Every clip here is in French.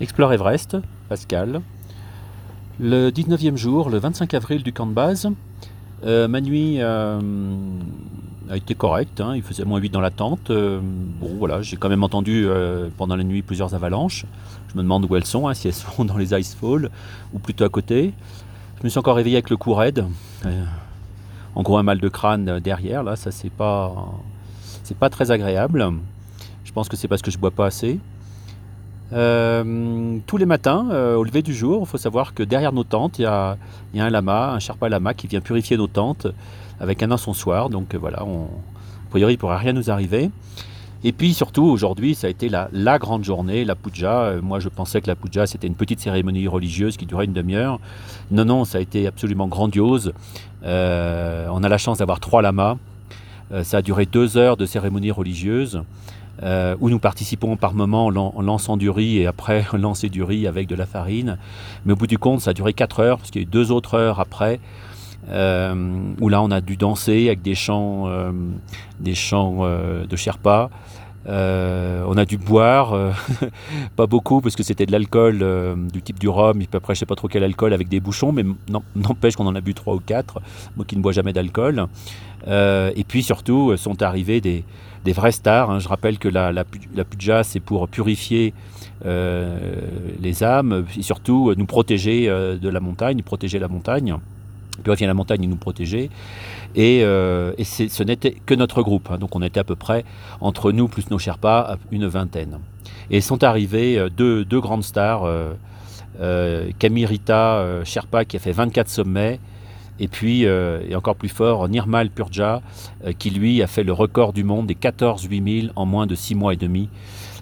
Explore Everest, Pascal. Le 19e jour, le 25 avril du camp de base, euh, ma nuit euh, a été correcte, hein. il faisait moins 8 dans la tente. Euh, bon voilà, j'ai quand même entendu pendant la nuit plusieurs avalanches. Je me demande où elles sont, hein, si elles sont dans les icefalls ou plutôt à côté. Je me suis encore réveillé avec le cou raide. en gros un mal de crâne derrière, là, ça c'est pas, c'est pas très agréable. Je pense que c'est parce que je bois pas assez. Euh, tous les matins, euh, au lever du jour, il faut savoir que derrière nos tentes, il y a, un lama, un Sherpa lama qui vient purifier nos tentes avec un incensoir. Donc euh, voilà, on, a priori, il ne pourra rien nous arriver. Et puis surtout, aujourd'hui, ça a été la, grande journée, la puja. moi, je pensais que la puja, c'était une petite cérémonie religieuse qui durait une demi-heure. Non, non, ça a été absolument grandiose. on a la chance d'avoir trois lamas. ça a duré deux heures de cérémonie religieuse. Euh, où nous participons par moment en lançant du riz et après lancer du riz avec de la farine. Mais au bout du compte, ça a duré 4 heures, parce qu'il y a eu 2 autres heures après, euh, où là on a dû danser avec des chants, euh, des chants de Sherpa. On a dû boire, pas beaucoup parce que c'était de l'alcool du type du rhum, après je sais pas trop quel alcool avec des bouchons, mais n'empêche qu'on en a bu 3 ou 4, moi qui ne bois jamais d'alcool. et puis surtout sont arrivés des, des vrais stars. Hein. Je rappelle que la, la, puja, c'est pour purifier euh, les âmes et surtout nous protéger euh, de la montagne, protéger la montagne purifier la montagne nous protéger. Et, euh, ce n'était que notre groupe. Hein. donc on était à peu près, entre nous plus nos Sherpas, une vingtaine. Et sont arrivés deux, deux grandes stars, euh, Kamirita Sherpa qui a fait 24 sommets, et puis, euh, et encore plus fort, Nirmal Purja, euh, qui lui a fait le record du monde des 14 8000 en moins de 6 mois et demi.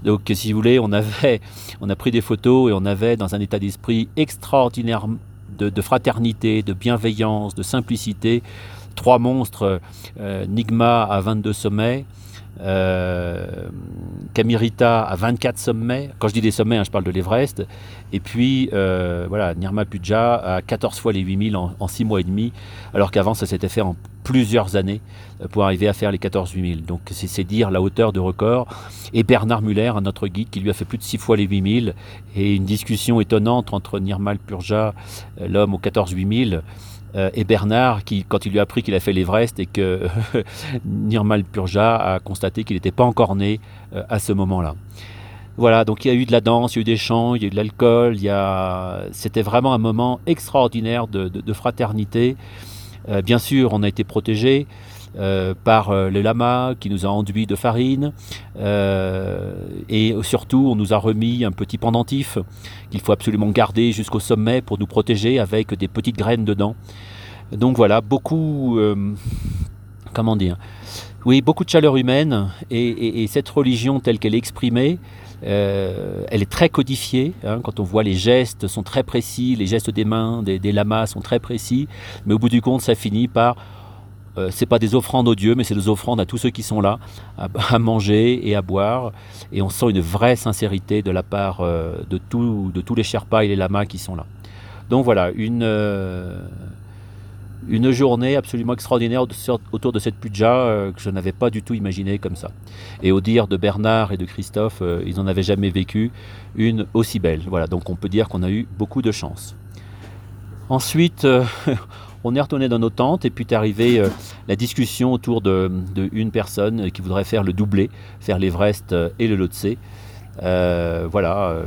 Donc, si vous voulez, on, avait, on a pris des photos et on avait dans un état d'esprit extraordinaire de, fraternité, de bienveillance, de simplicité, trois monstres, euh, Nigma à 22 sommets, euh, Kamirita à 24 sommets. Quand je dis des sommets, hein, je parle de l'Everest. Et puis, euh, voilà, Nirma Puja à 14 fois les 8000 en, en 6 mois et demi, alors qu'avant, ça s'était fait en plusieurs années euh, pour arriver à faire les 14 8000. Donc, c'est dire la hauteur de record. Et Bernard Muller, notre guide, qui lui a fait plus de 6 fois les 8000, et une discussion étonnante entre Nirmal Purja, l'homme aux 14 8000, euh, et Bernard, qui, quand il lui a appris qu'il a fait l'Everest et que Nirmal Purja a constaté qu'il n'était pas encore né euh, à ce moment-là. Voilà, donc il y a eu de la danse, il y a eu des chants, il y a eu de l'alcool, a... c'était vraiment un moment extraordinaire de, fraternité. Euh, bien sûr, on a été protégés. Euh, par euh, le lama qui nous a enduit de farine. Et surtout, on nous a remis un petit pendentif qu'il faut absolument garder jusqu'au sommet pour nous protéger avec des petites graines dedans. Donc voilà, beaucoup... comment dire Oui, beaucoup de chaleur humaine et, cette religion telle qu'elle est exprimée, elle est très codifiée. Hein, quand on voit les gestes sont très précis, les gestes des mains des, des, lamas sont très précis, mais au bout du compte, ça finit par euh, c'est pas des offrandes aux dieux, mais c'est des offrandes à tous ceux qui sont là, à, manger et à boire. Et on sent une vraie sincérité de la part euh, de, de tous les Sherpas et les lamas qui sont là. Donc voilà, une, euh, une journée absolument extraordinaire autour de cette puja que je n'avais pas du tout imaginé comme ça. Et au dire de Bernard et de Christophe, ils n'en avaient jamais vécu une aussi belle. Voilà, donc on peut dire qu'on a eu beaucoup de chance. Ensuite, on est retourné dans nos tentes et puis est arrivé euh, la discussion autour de, une personne qui voudrait faire le doublé, faire l'Everest euh, et le Lhotse. Euh, voilà.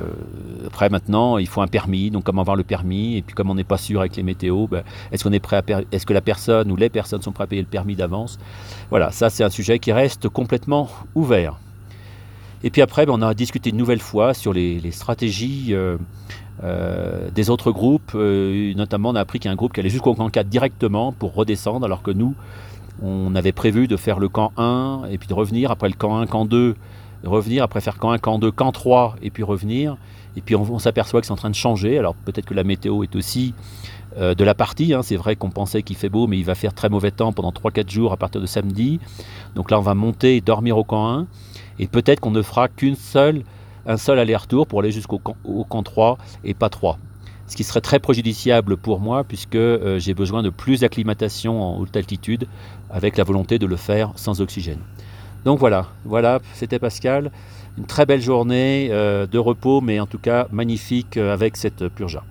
après maintenant, il faut un permis. Donc comment avoir le permis Et puis comme on n'est pas sûr avec les météos, ben, est-ce qu'on est prêt à est-ce que la personne ou les personnes sont prêtes à payer le permis d'avance? Voilà, ça c'est un sujet qui reste complètement ouvert. Et puis après, ben, on a discuté une nouvelle fois sur les, stratégies euh, des autres groupes, euh, notamment on a appris qu'il y a un groupe qui allait jusqu'au camp 4 directement pour redescendre, alors que nous, on avait prévu de faire le camp 1 et puis de revenir, après le camp 1, camp 2, revenir, après faire camp 1, camp 2, camp 3 et puis revenir. Et puis on, s'aperçoit que c'est en train de changer, alors peut-être que la météo est aussi euh, de la partie, hein. c'est vrai qu'on pensait qu'il fait beau, mais il va faire très mauvais temps pendant 3-4 jours à partir de samedi. Donc là on va monter et dormir au camp 1, et peut-être qu'on ne fera qu'une seule un seul aller-retour pour aller jusqu'au camp, 3 et pas 3. Ce qui serait très préjudiciable pour moi puisque euh, j'ai besoin de plus d'acclimatation en haute altitude avec la volonté de le faire sans oxygène. Donc voilà, voilà, c'était Pascal. une très belle journée de repos, mais en tout cas magnifique avec cette purja.